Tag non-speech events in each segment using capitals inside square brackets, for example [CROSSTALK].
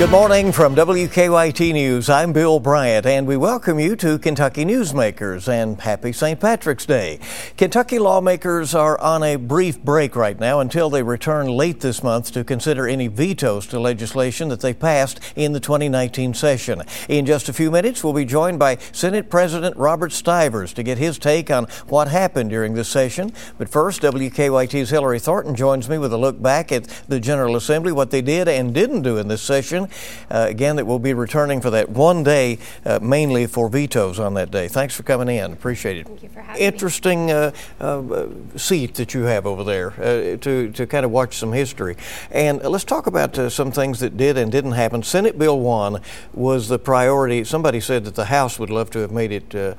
Good morning from WKYT News. I'm Bill Bryant, and we welcome you to Kentucky Newsmakers and happy St. Patrick's Day. Kentucky lawmakers are on a brief break right now until they return late this month to consider any vetoes to legislation that they passed in the 2019 session. In just a few minutes, we'll be joined by Senate President Robert Stivers to get his take on what happened during this session. But first, WKYT's Hillary Thornton joins me with a look back at the General Assembly, what they did and didn't do in this session. Uh, again, that we'll be returning for that one day, uh, mainly for vetoes on that day. Thanks for coming in. Appreciate it. Thank you for having Interesting me. Uh, uh, seat that you have over there uh, to, to kind of watch some history. And let's talk about some things that did and didn't happen. Senate Bill 1 was the priority. Somebody said that the House would love to have made it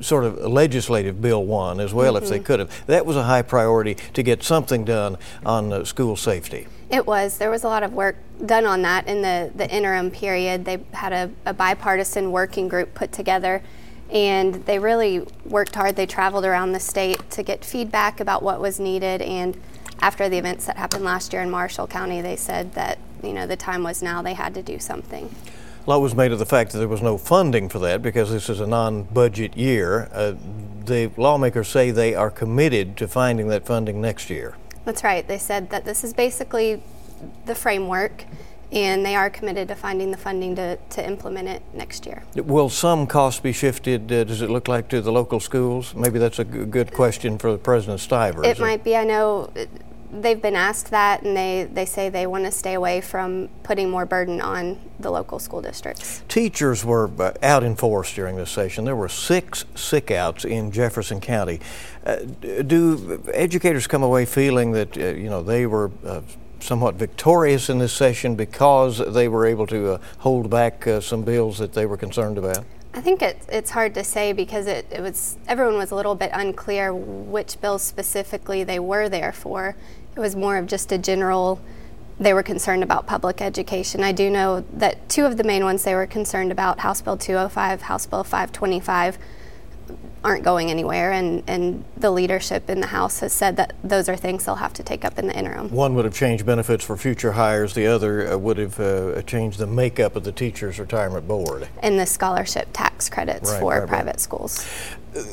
sort of legislative Bill 1 as well mm-hmm. if they mm-hmm. could have. That was a high priority to get something done on school safety. It was. There was a lot of work done on that in the, the interim period. They had a, a bipartisan working group put together and they really worked hard. They traveled around the state to get feedback about what was needed. And after the events that happened last year in Marshall County, they said that you know the time was now. They had to do something. A lot was made of the fact that there was no funding for that because this is a non-budget year. Uh, the lawmakers say they are committed to finding that funding next year. That's right. They said that this is basically the framework and they are committed to finding the funding to, to implement it next year. Will some costs be shifted, uh, does it look like, to the local schools? Maybe that's a g- good question for the President Stivers. It might be. I know they've been asked that, and they, they say they want to stay away from putting more burden on the local school districts. Teachers were uh, out in force during this session. There were six sickouts in Jefferson County. Uh, do educators come away feeling that uh, you know they were uh, somewhat victorious in this session because they were able to uh, hold back uh, some bills that they were concerned about? I think it, it's hard to say because it, it, was everyone was a little bit unclear which bills specifically they were there for. It was more of just a general. They were concerned about public education. I do know that two of the main ones they were concerned about House Bill 205, House Bill 525 aren't going anywhere, and, and the leadership in the House has said that those are things they'll have to take up in the interim. One would have changed benefits for future hires, the other uh, would have uh, changed the makeup of the Teachers Retirement Board. And the scholarship tax credits right, for right, private right. schools.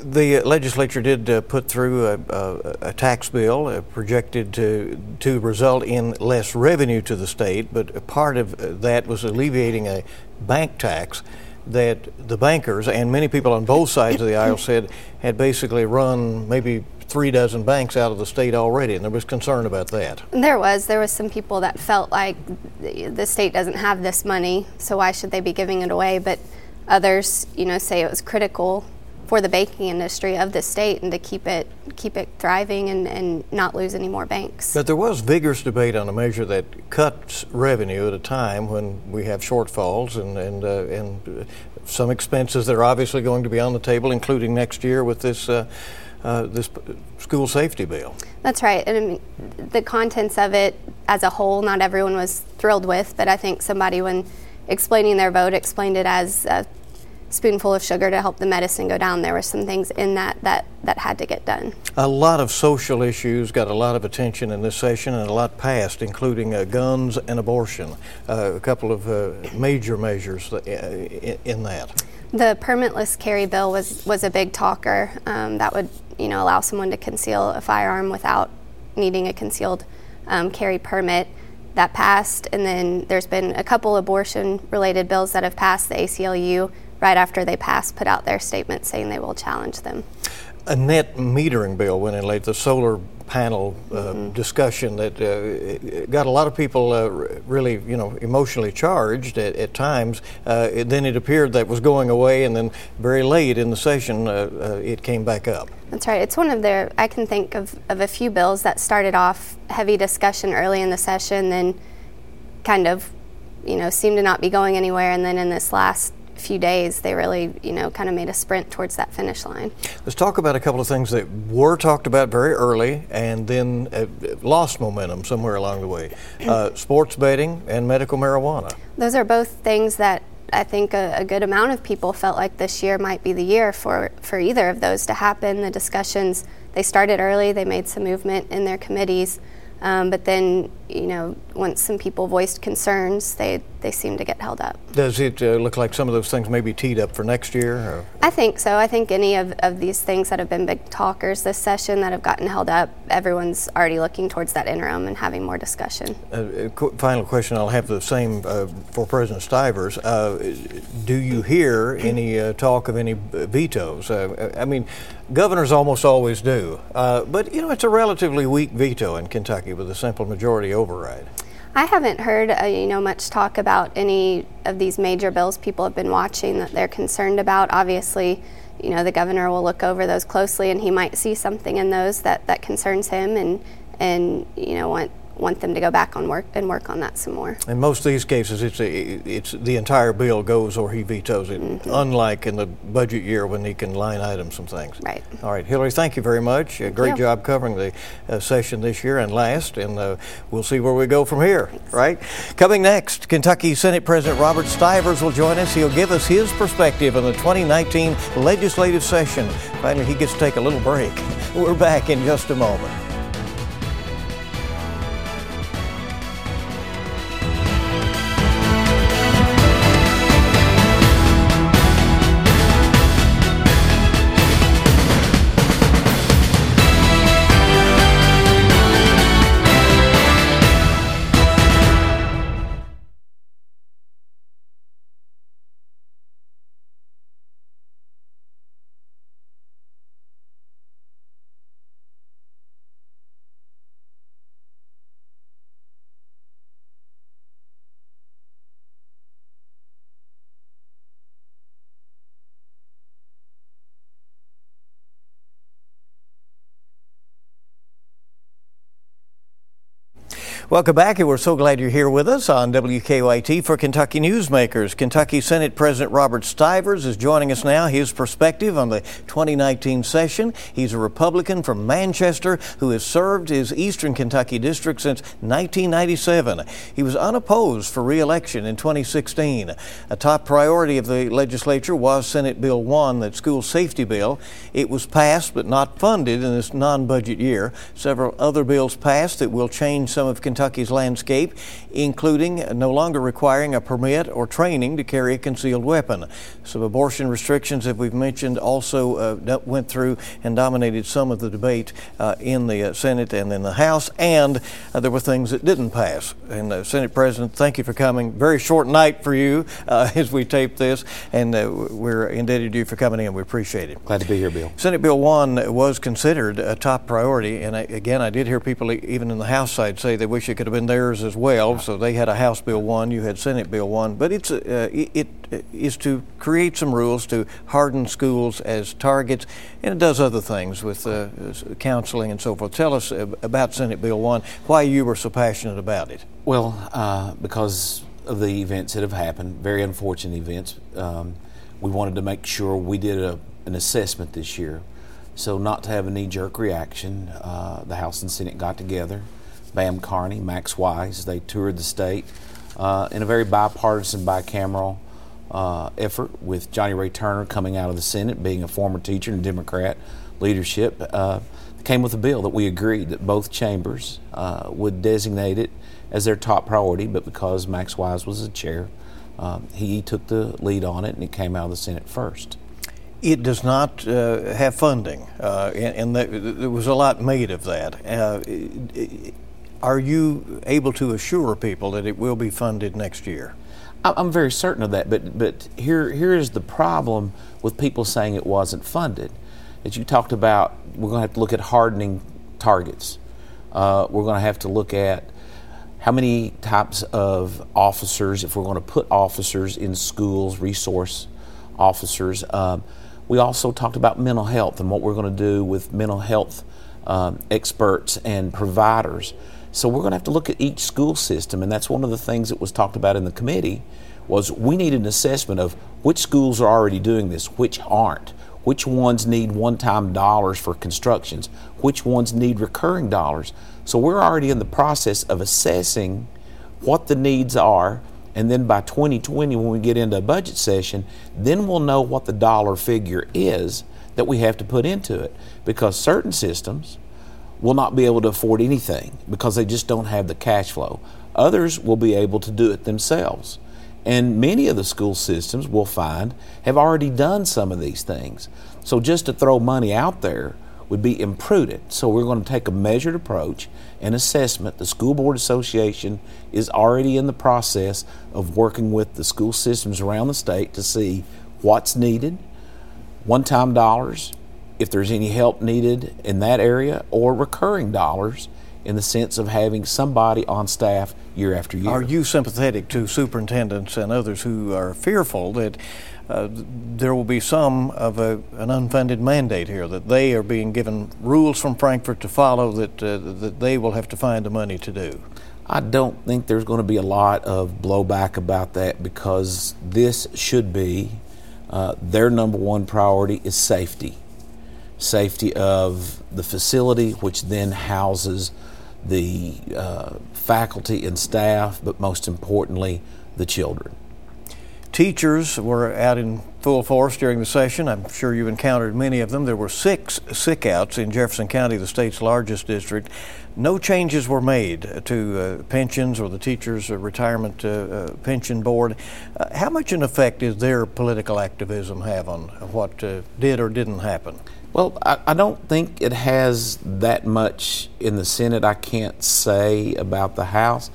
The legislature did uh, put through a, a, a tax bill uh, projected to to result in less revenue to the state, but part of that was alleviating a bank tax that the bankers and many people on both sides of the aisle said had basically run maybe three dozen banks out of the state already, and there was concern about that. There was. There was some people that felt like the state doesn't have this money, so why should they be giving it away? But others, you know, say it was critical for the banking industry of the state and to keep it keep it thriving and, and not lose any more banks. But there was vigorous debate on a measure that cuts revenue at a time when we have shortfalls and and uh, and some expenses that are obviously going to be on the table, including next year with this. Uh, uh, this school safety bill. That's right. And I mean, the contents of it as a whole, not everyone was thrilled with, but I think somebody, when explaining their vote, explained it as uh, spoonful of sugar to help the medicine go down. There were some things in that that, that had to get done. A lot of social issues got a lot of attention in this session and a lot passed, including uh, guns and abortion, uh, a couple of uh, major measures uh, in that. The permitless carry bill was, was a big talker. Um, that would you know allow someone to conceal a firearm without needing a concealed um, carry permit that passed, and then there's been a couple abortion related bills that have passed. The ACLU right after they pass, put out their statement saying they will challenge them. A net metering bill went in late, the solar panel uh, mm-hmm. discussion that uh, got a lot of people uh, really, you know, emotionally charged at, at times. Uh, it, then it appeared that was going away, and then very late in the session, uh, uh, it came back up. That's right. It's one of their. I can think of, of a few bills that started off heavy discussion early in the session, then kind of, you know, seemed to not be going anywhere, and then in this last few days, they really, you know, kind of made a sprint towards that finish line. Let's talk about a couple of things that were talked about very early and then uh, lost momentum somewhere along the way uh, [CLEARS THROAT] sports betting and medical marijuana. Those are both things that I think a, a, good amount of people felt like this year might be the year for, for either of those to happen. The discussions, they started early, they made some movement in their committees, um, but then you know, once some people voiced concerns, they, they seem to get held up. Does it uh, look like some of those things may be teed up for next year? Or? I think so. I think any of, of these things that have been big talkers this session that have gotten held up, everyone's already looking towards that interim and having more discussion. Uh, qu- final question I'll have the same uh, for President Stivers. Uh, do you hear any uh, talk of any vetoes? Uh, I mean, governors almost always do. but, you know, it's a relatively weak veto in Kentucky with a simple majority override. I haven't heard, uh, you know, much talk about any of these major bills people have been watching that they're concerned about. Obviously, you know, the governor will look over those closely, and he might see something in those that, that concerns him, and and you know, want want them to go back on work and work on that some more. In most of these cases, it's a, it's the entire bill goes or he vetoes it. Mm-hmm. Unlike in the budget year when he can line item some things. Right. All right, Hillary, thank you very much. A great job covering the uh, session this year and last, and uh, we'll see where we go from here. Thanks. Right. Coming next, Kentucky Senate President Robert Stivers will join us. He'll give us his perspective on the 2019 legislative session. Finally, he gets to take a little break. [LAUGHS] We're back in just a moment. Welcome back, and we're so glad you're here with us on WKYT for Kentucky Newsmakers. Kentucky Senate President Robert Stivers is joining us now. His perspective on the 2019 session. He's a Republican from Manchester who has served his Eastern Kentucky district since 1997. He was unopposed for re-election in 2016. A top priority of the legislature was Senate Bill 1, that school safety bill. It was passed but not funded in this non-budget year. Several other bills passed that will change some of Kentucky's Kentucky's landscape, including no longer requiring a permit or training to carry a concealed weapon. Some abortion restrictions, as we've mentioned, also uh, went through and dominated some of the debate uh, in the uh, Senate and in the House, and uh, there were things that didn't pass. And uh, Senate President, thank you for coming. Very short night for you [LAUGHS] uh, as we tape this, and we're indebted to you for coming in. We appreciate it. Glad to be here, Bill. Senate Bill 1 was considered a top priority, and I, again, I did hear people even in the House side say they wish wish it could have been theirs as well. So they had a House Bill 1, you had Senate Bill 1. But it's, uh, it, it is to create some rules to harden schools as targets, and it does other things with uh, counseling and so forth. Tell us about Senate Bill 1, why you were so passionate about it. Well, uh, because of the events that have happened, very unfortunate events. Um, we wanted to make sure we did a, an assessment this year. So, not to have a knee jerk reaction, uh, the House and Senate got together Bam Carney, Max Wise. They toured the state uh, in a very bipartisan, bicameral uh, effort with Johnny Ray Turner coming out of the Senate, being a former teacher and Democrat leadership. Uh, came with a bill that we agreed that both chambers uh, would designate it as their top priority, but because Max Wise was the chair, um, he took the lead on it and it came out of the Senate first. It does not uh, have funding, uh, and, and, there was a lot made of that. Uh, are you able to assure people that it will be funded next year? I'm very certain of that, but but here here is the problem with people saying it wasn't funded. As you talked about, we're going to have to look at hardening targets. Uh, we're going to have to look at how many types of officers, if we're going to put officers in schools, resource officers. Um, we also talked about mental health and what we're going to do with mental health um, experts and providers. So we're going to have to look at each school system, and that's one of the things that was talked about in the committee. Was we need an assessment of which schools are already doing this, which aren't, which ones need one-time dollars for constructions, which ones need recurring dollars. So we're already in the process of assessing what the needs are, and then by 2020, when we get into a budget session, then we'll know what the dollar figure is that we have to put into it. Because certain systems will not be able to afford anything because they just don't have the cash flow. Others will be able to do it themselves. And many of the school systems, we'll find, have already done some of these things. So just to throw money out there would be imprudent. So we're going to take a measured approach and assessment. The School Board Association is already in the process of working with the school systems around the state to see what's needed, one time dollars, if there's any help needed in that area, or recurring dollars in the sense of having somebody on staff year after year. Are you sympathetic to superintendents and others who are fearful that uh, there will be some of a, an unfunded mandate here, that they are being given rules from Frankfort to follow that, uh, that they will have to find the money to do? I don't think there's going to be a lot of blowback about that because this should be uh, their number one priority is safety. Safety of the facility, which then houses the uh, faculty and staff, but most importantly, the children. Teachers were out in full force during the session. I'm sure you encountered many of them. There were six sick outs in Jefferson County, the state's largest district. No changes were made to uh, pensions or the teachers' uh, retirement uh, uh, pension board. Uh, how much an effect does their political activism have on what did or didn't happen? Well, I, I, don't think it has that much in the Senate. I can't say about the House,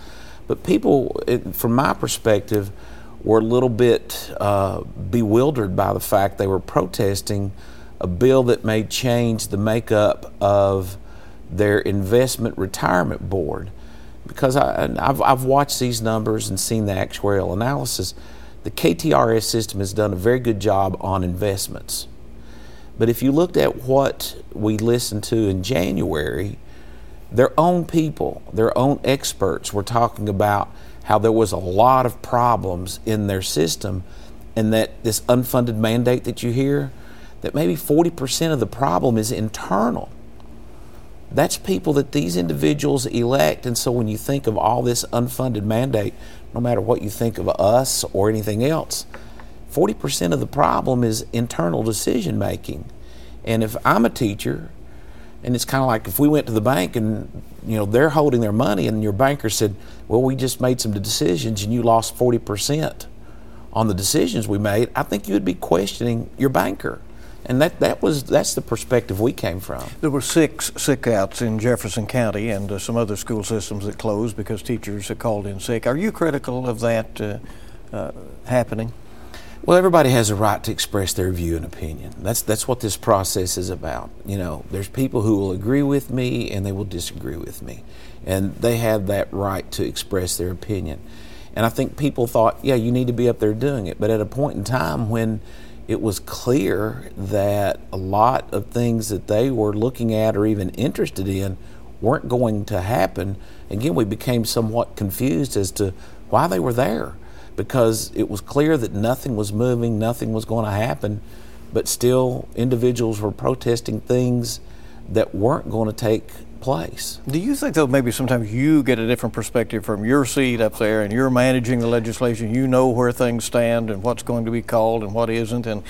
but people, it, from my perspective, were a little bit uh, bewildered by the fact they were protesting a bill that may change the makeup of their investment retirement board. Because I, have I've watched these numbers and seen the actuarial analysis. The KTRS system has done a very good job on investments. But if you looked at what we listened to in January, their own people, their own experts were talking about how there was a lot of problems in their system and that this unfunded mandate that you hear that maybe 40% of the problem is internal. That's people that these individuals elect and so when you think of all this unfunded mandate no matter what you think of us or anything else 40% of the problem is internal decision making and if i'm a teacher and it's kind of like if we went to the bank and you know they're holding their money and your banker said well we just made some decisions and you lost 40% on the decisions we made i think you would be questioning your banker and that, that was that's the perspective we came from. There were six sick outs in Jefferson County and uh, some other school systems that closed because teachers had called in sick. Are you critical of that uh, uh, happening? Well, everybody has a right to express their view and opinion. That's that's what this process is about. You know, there's people who will agree with me and they will disagree with me, and they have that right to express their opinion. And I think people thought, yeah, you need to be up there doing it. But at a point in time when it was clear that a lot of things that they were looking at or even interested in weren't going to happen, again, we became somewhat confused as to why they were there because it was clear that nothing was moving, nothing was going to happen, but still individuals were protesting things that weren't going to take place. Do you think, though, maybe sometimes you get a different perspective from your seat up there and you're managing the legislation? You know where things stand and what's going to be called and what isn't. And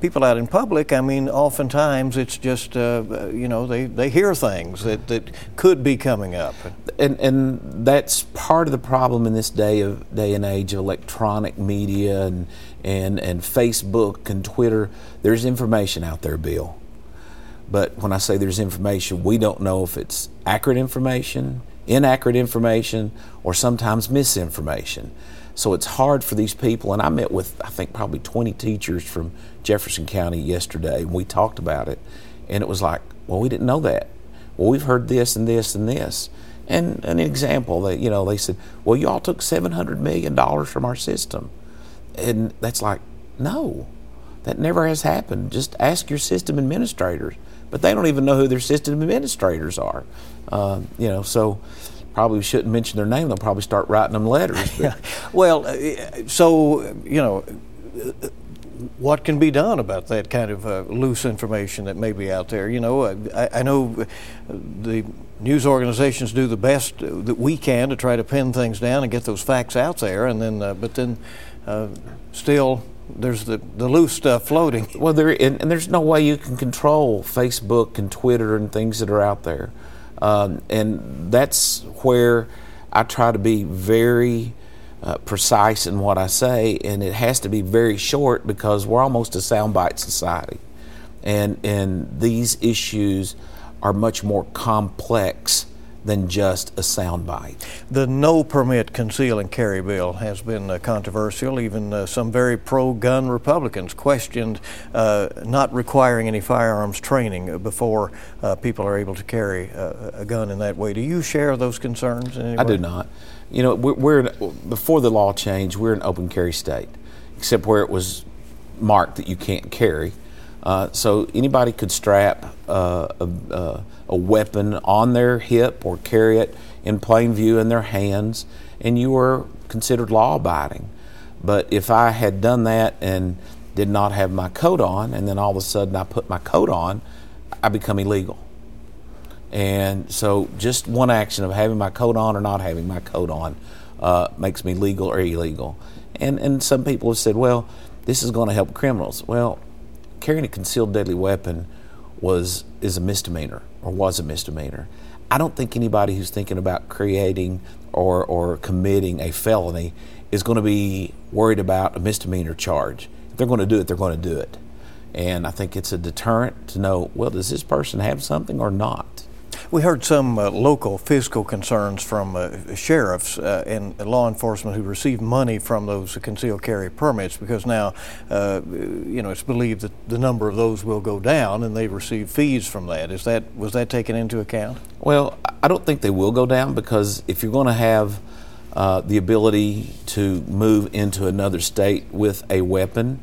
people out in public, I mean, oftentimes it's just, uh, you know, they, they hear things that, that could be coming up. And, and that's part of the problem in this day of day and age of electronic media and, and, and Facebook and Twitter. There's information out there, Bill but when I say there's information, we don't know if it's accurate information, inaccurate information, or sometimes misinformation. So it's hard for these people. And I met with, I think, probably 20 teachers from Jefferson County yesterday, and we talked about it. And it was like, well, we didn't know that. Well, we've heard this and this and this. And an example that, you know, they said, well, you all took $700 million from our system. And that's like, no, that never has happened. Just ask your system administrators but they don't even know who their system administrators are. Uh, you know, so probably shouldn't mention their name. They'll probably start writing them letters. yeah. [LAUGHS] Well, uh, so you know, what can be done about that kind of uh, loose information that may be out there? You know, I, I, know the news organizations do the best that we can to try to pin things down and get those facts out there, and then, uh, but then uh, still there's the, the loose stuff floating. [LAUGHS] Well, there and, and, there's no way you can control Facebook and Twitter and things that are out there. Um, and that's where I try to be very uh, precise in what I say, and it has to be very short because we're almost a soundbite society. And, and these issues are much more complex than just a soundbite. The no permit conceal and carry bill has been uh, controversial. Even uh, some very pro gun Republicans questioned uh, not requiring any firearms training before uh, people are able to carry uh, a gun in that way. Do you share those concerns? I do not. You know, we're, we're, before the law changed, we're an open carry state, except where it was marked that you can't carry. Uh, so anybody could strap uh, a, a, weapon on their hip or carry it in plain view in their hands, and you were considered law abiding. But if I had done that and did not have my coat on, and then all of a sudden I put my coat on, I become illegal. And so just one action of having my coat on or not having my coat on uh, makes me legal or illegal. And, and some people have said, well, this is going to help criminals. Well, carrying a concealed deadly weapon was is a misdemeanor or was a misdemeanor. I don't think anybody who's thinking about creating or, or committing a felony is going to be worried about a misdemeanor charge. If they're going to do it, they're going to do it. And I think it's a deterrent to know well, does this person have something or not? We heard some uh, local fiscal concerns from uh, sheriffs uh, and law enforcement who received money from those concealed carry permits because now, uh, you know, it's believed that the number of those will go down and they receive fees from that. Is that was that taken into account? Well, I don't think they will go down because if you're going to have uh, the ability to move into another state with a weapon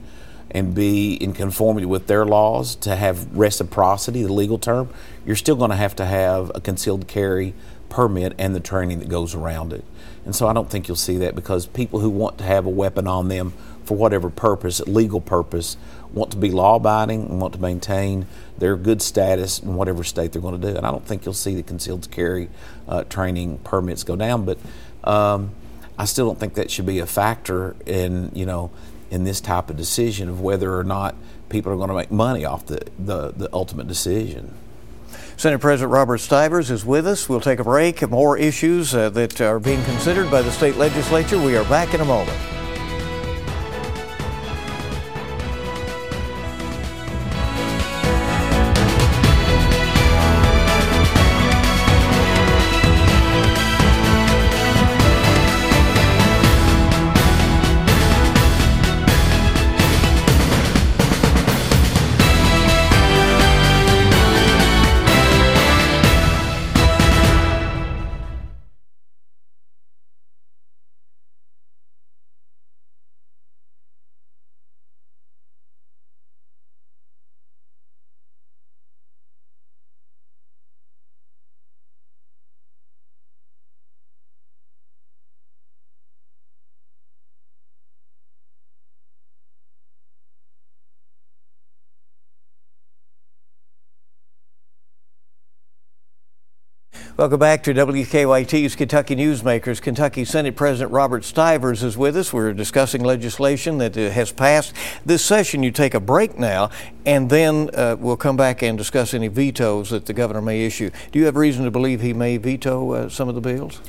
and be in conformity with their laws to have reciprocity, the legal term, you're still going to have to have a concealed carry permit and the training that goes around it. And so I don't think you'll see that because people who want to have a weapon on them for whatever purpose, legal purpose, want to be law abiding and want to maintain their good status in whatever state they're going to do. And I don't think you'll see the concealed carry uh, training permits go down, but um, I still don't think that should be a factor in, you know, in this type of decision of whether or not people are going to make money off the, the, the ultimate decision. Senate President Robert Stivers is with us. We'll take a break. More issues uh, that are being considered by the state legislature. We are back in a moment. Welcome back to WKYT's Kentucky Newsmakers. Kentucky Senate President Robert Stivers is with us. We're discussing legislation that uh, has passed. This session, you take a break now, and then uh, we'll come back and discuss any vetoes that the governor may issue. Do you have reason to believe he may veto uh, some of the bills?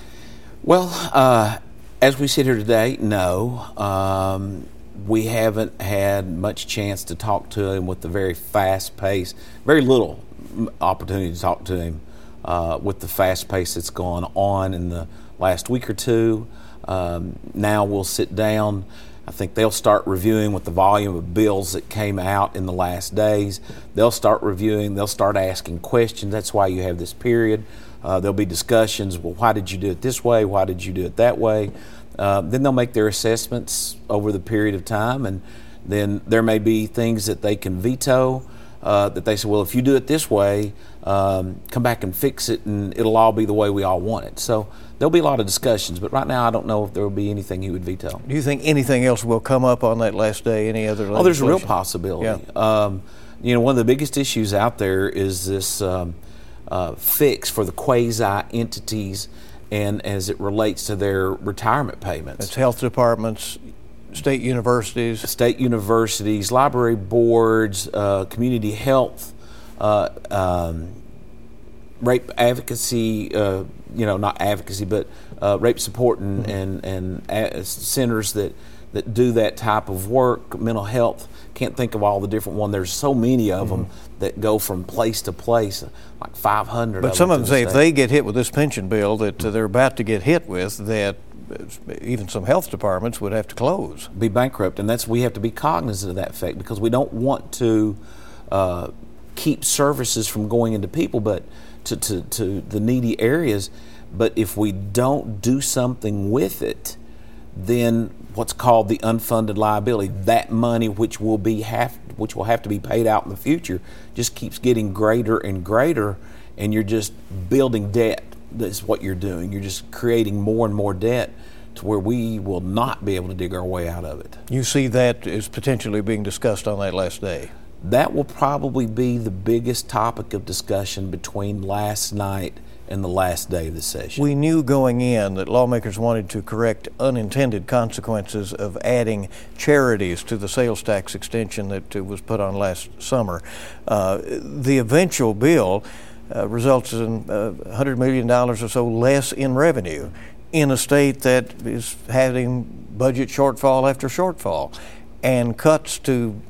Well, uh, as we sit here today, no. Um, we haven't had much chance to talk to him with the very fast pace, very little opportunity to talk to him uh, with the fast pace that's gone on in the last week or two. Um, now we'll sit down. I think they'll start reviewing with the volume of bills that came out in the last days. They'll start reviewing, they'll start asking questions. That's why you have this period. Uh, there'll be discussions well, why did you do it this way? Why did you do it that way? Uh, then they'll make their assessments over the period of time, and then there may be things that they can veto. Uh, that they said, well, if you do it this way, um, come back and fix it, and it'll all be the way we all want it. So there'll be a lot of discussions, but right now I don't know if there will be anything he would veto. Do you think anything else will come up on that last day? Any other? Oh, there's a real possibility. Yeah. Um, you know, one of the biggest issues out there is this um, uh, fix for the quasi entities, and as it relates to their retirement payments. It's health departments, state universities, state universities, library boards, uh, community health uh, um, rape advocacy, uh, you know, not advocacy, but uh, rape support and mm-hmm. and, and centers that that do that type of work, mental health. Can't think of all the different ones. There's so many of mm-hmm. them that go from place to place, like 500. But of some of them say if they get hit with this pension bill that uh, they're about to get hit with, that even some health departments would have to close, be bankrupt, and that's we have to be cognizant of that fact because we don't want to uh, keep services from going into people, but to, to, to the needy areas. But if we don't do something with it, then what's called the unfunded liability, that money which will be have which will have to be paid out in the future, just keeps getting greater and greater, and you're just building debt that's what you're doing. You're just creating more and more debt to where we will not be able to dig our way out of it. You see that as potentially being discussed on that last day? That will probably be the biggest topic of discussion between last night and the last day of the session. We knew going in that lawmakers wanted to correct unintended consequences of adding charities to the sales tax extension that was put on last summer. Uh, the eventual bill uh, results in uh, $100 million or so less in revenue in a state that is having budget shortfall after shortfall and cuts to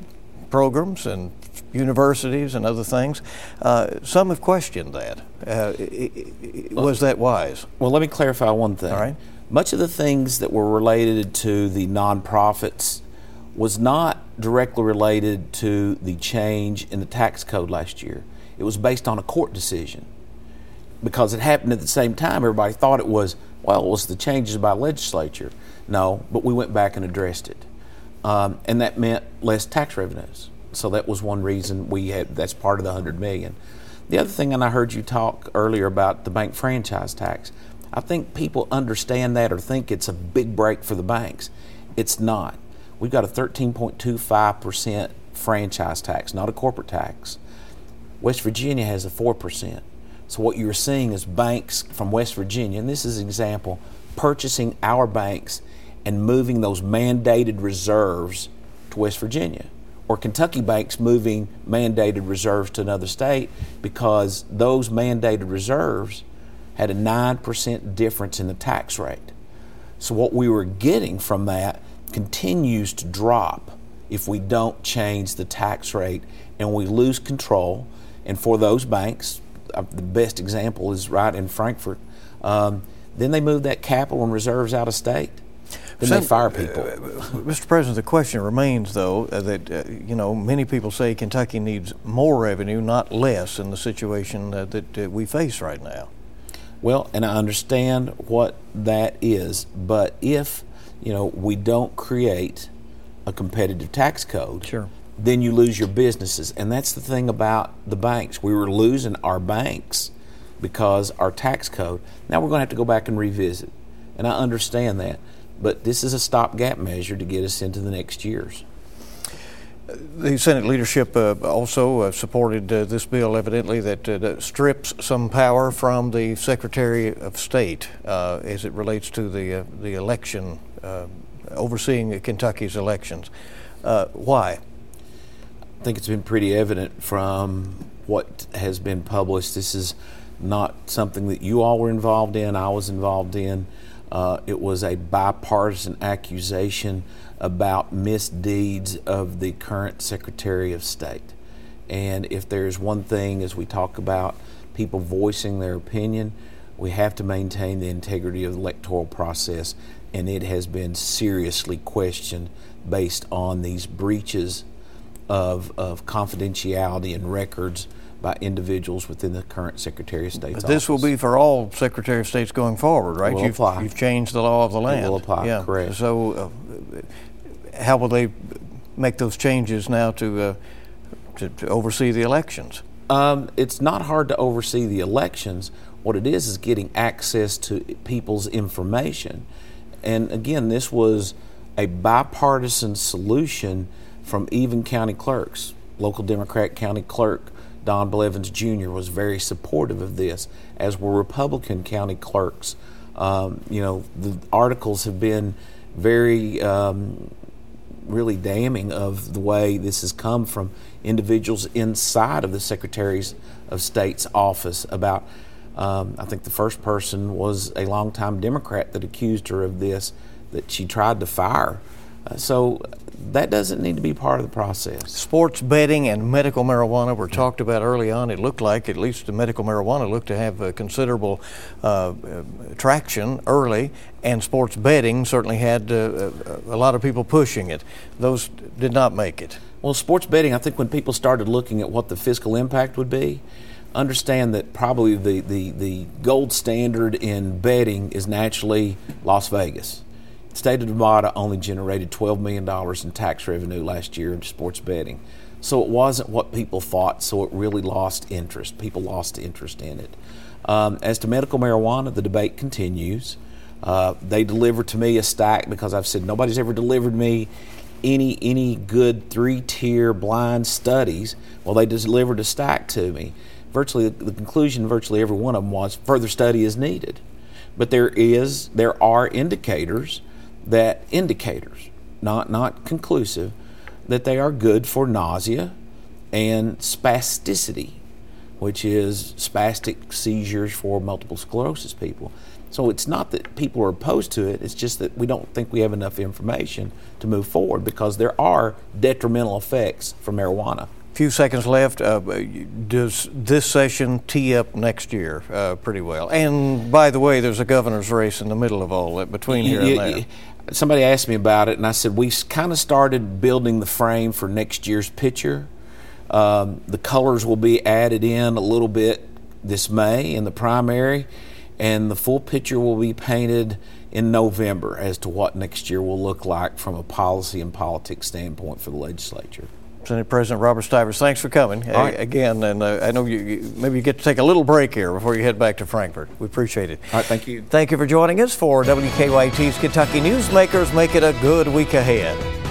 programs and universities and other things. Uh, some have questioned that. Uh, was that wise? Well, let me clarify one thing. All right. Much of the things that were related to the nonprofits was not directly related to the change in the tax code last year it was based on a court decision because it happened at the same time. Everybody thought it was, well, it was the changes by legislature. No, but we went back and addressed it. Um, and that meant less tax revenues. So that was one reason we had, that's part of the 100 million. The other thing, and I heard you talk earlier about the bank franchise tax. I think people understand that or think it's a big break for the banks. It's not. We've got a 13.25% franchise tax, not a corporate tax. West Virginia has a 4%. So what you're seeing is banks from West Virginia, and this is an example, purchasing our banks and moving those mandated reserves to West Virginia. Or Kentucky banks moving mandated reserves to another state because those mandated reserves had a 9% difference in the tax rate. So what we were getting from that continues to drop if we don't change the tax rate and we lose control and for those banks, uh, the best example is right in Frankfort. Um, then they move that capital and reserves out of state. Then so, they fire people. Uh, Mr. President, the question remains, though, uh, that uh, you know many people say Kentucky needs more revenue, not less, in the situation uh, that uh, we face right now. Well, and I understand what that is, but if you know we don't create a competitive tax code, sure then you lose your businesses. And that's the thing about the banks. We were losing our banks because our tax code. Now we're going to have to go back and revisit. And I understand that. But this is a stopgap measure to get us into the next years. The Senate leadership uh, also uh, supported uh, this bill, evidently, that, uh, that, strips some power from the Secretary of State uh, as it relates to the, uh, the election, overseeing Kentucky's elections. why? I think it's been pretty evident from what has been published. This is not something that you all were involved in, I was involved in. Uh, it was a bipartisan accusation about misdeeds of the current Secretary of State. And if there's one thing, as we talk about people voicing their opinion, we have to maintain the integrity of the electoral process. And it has been seriously questioned based on these breaches of, of confidentiality and records by individuals within the current Secretary of State's But this office. will be for all Secretary of States going forward, right? Will you've, apply. you've changed the law of the land. It will apply, yeah. correct. So, uh, how will they make those changes now to, uh, to, to, oversee the elections? Um, it's not hard to oversee the elections. What it is is getting access to people's information. And again, this was a bipartisan solution from even county clerks. Local Democrat county clerk Don Blevins Jr. was very supportive of this, as were Republican county clerks. Um, you know, the articles have been very um, really damning of the way this has come from individuals inside of the Secretaries of State's office about. Um, I think the first person was a longtime Democrat that accused her of this, that she tried to fire. Uh, so that doesn't need to be part of the process. Sports betting and medical marijuana were talked about early on. It looked like, at least the medical marijuana looked to have a considerable uh, traction early, and sports betting certainly had uh, a lot of people pushing it. Those did not make it. Well, sports betting, I think when people started looking at what the fiscal impact would be, understand that probably the, the, the gold standard in betting is naturally Las Vegas state of Nevada only generated $12 million in tax revenue last year in sports betting. So it wasn't what people thought, so it really lost interest. People lost interest in it. Um, as to medical marijuana, the debate continues. Uh, they delivered to me a stack because I've said nobody's ever delivered me any any good three tier blind studies. Well, they delivered a stack to me. Virtually, the conclusion, virtually every one of them was further study is needed. But there is there are indicators that indicators, not, not conclusive, that they are good for nausea and spasticity, which is spastic seizures for multiple sclerosis people. So it's not that people are opposed to it, it's just that we don't think we have enough information to move forward because there are detrimental effects from marijuana few seconds left. Uh, does this session tee up next year uh, pretty well? And by the way, there's a governor's race in the middle of all that between here and there. Somebody asked me about it, and I said we kind of started building the frame for next year's picture. Um, the colors will be added in a little bit this May in the primary, and the full picture will be painted in November as to what next year will look like from a policy and politics standpoint for the legislature. Senate President Robert Stivers, thanks for coming right. again. And uh, I know you, you, maybe you get to take a little break here before you head back to Frankfort. We appreciate it. All right, thank you. Thank you for joining us for WKYT's Kentucky Newsmakers. Make it a good week ahead.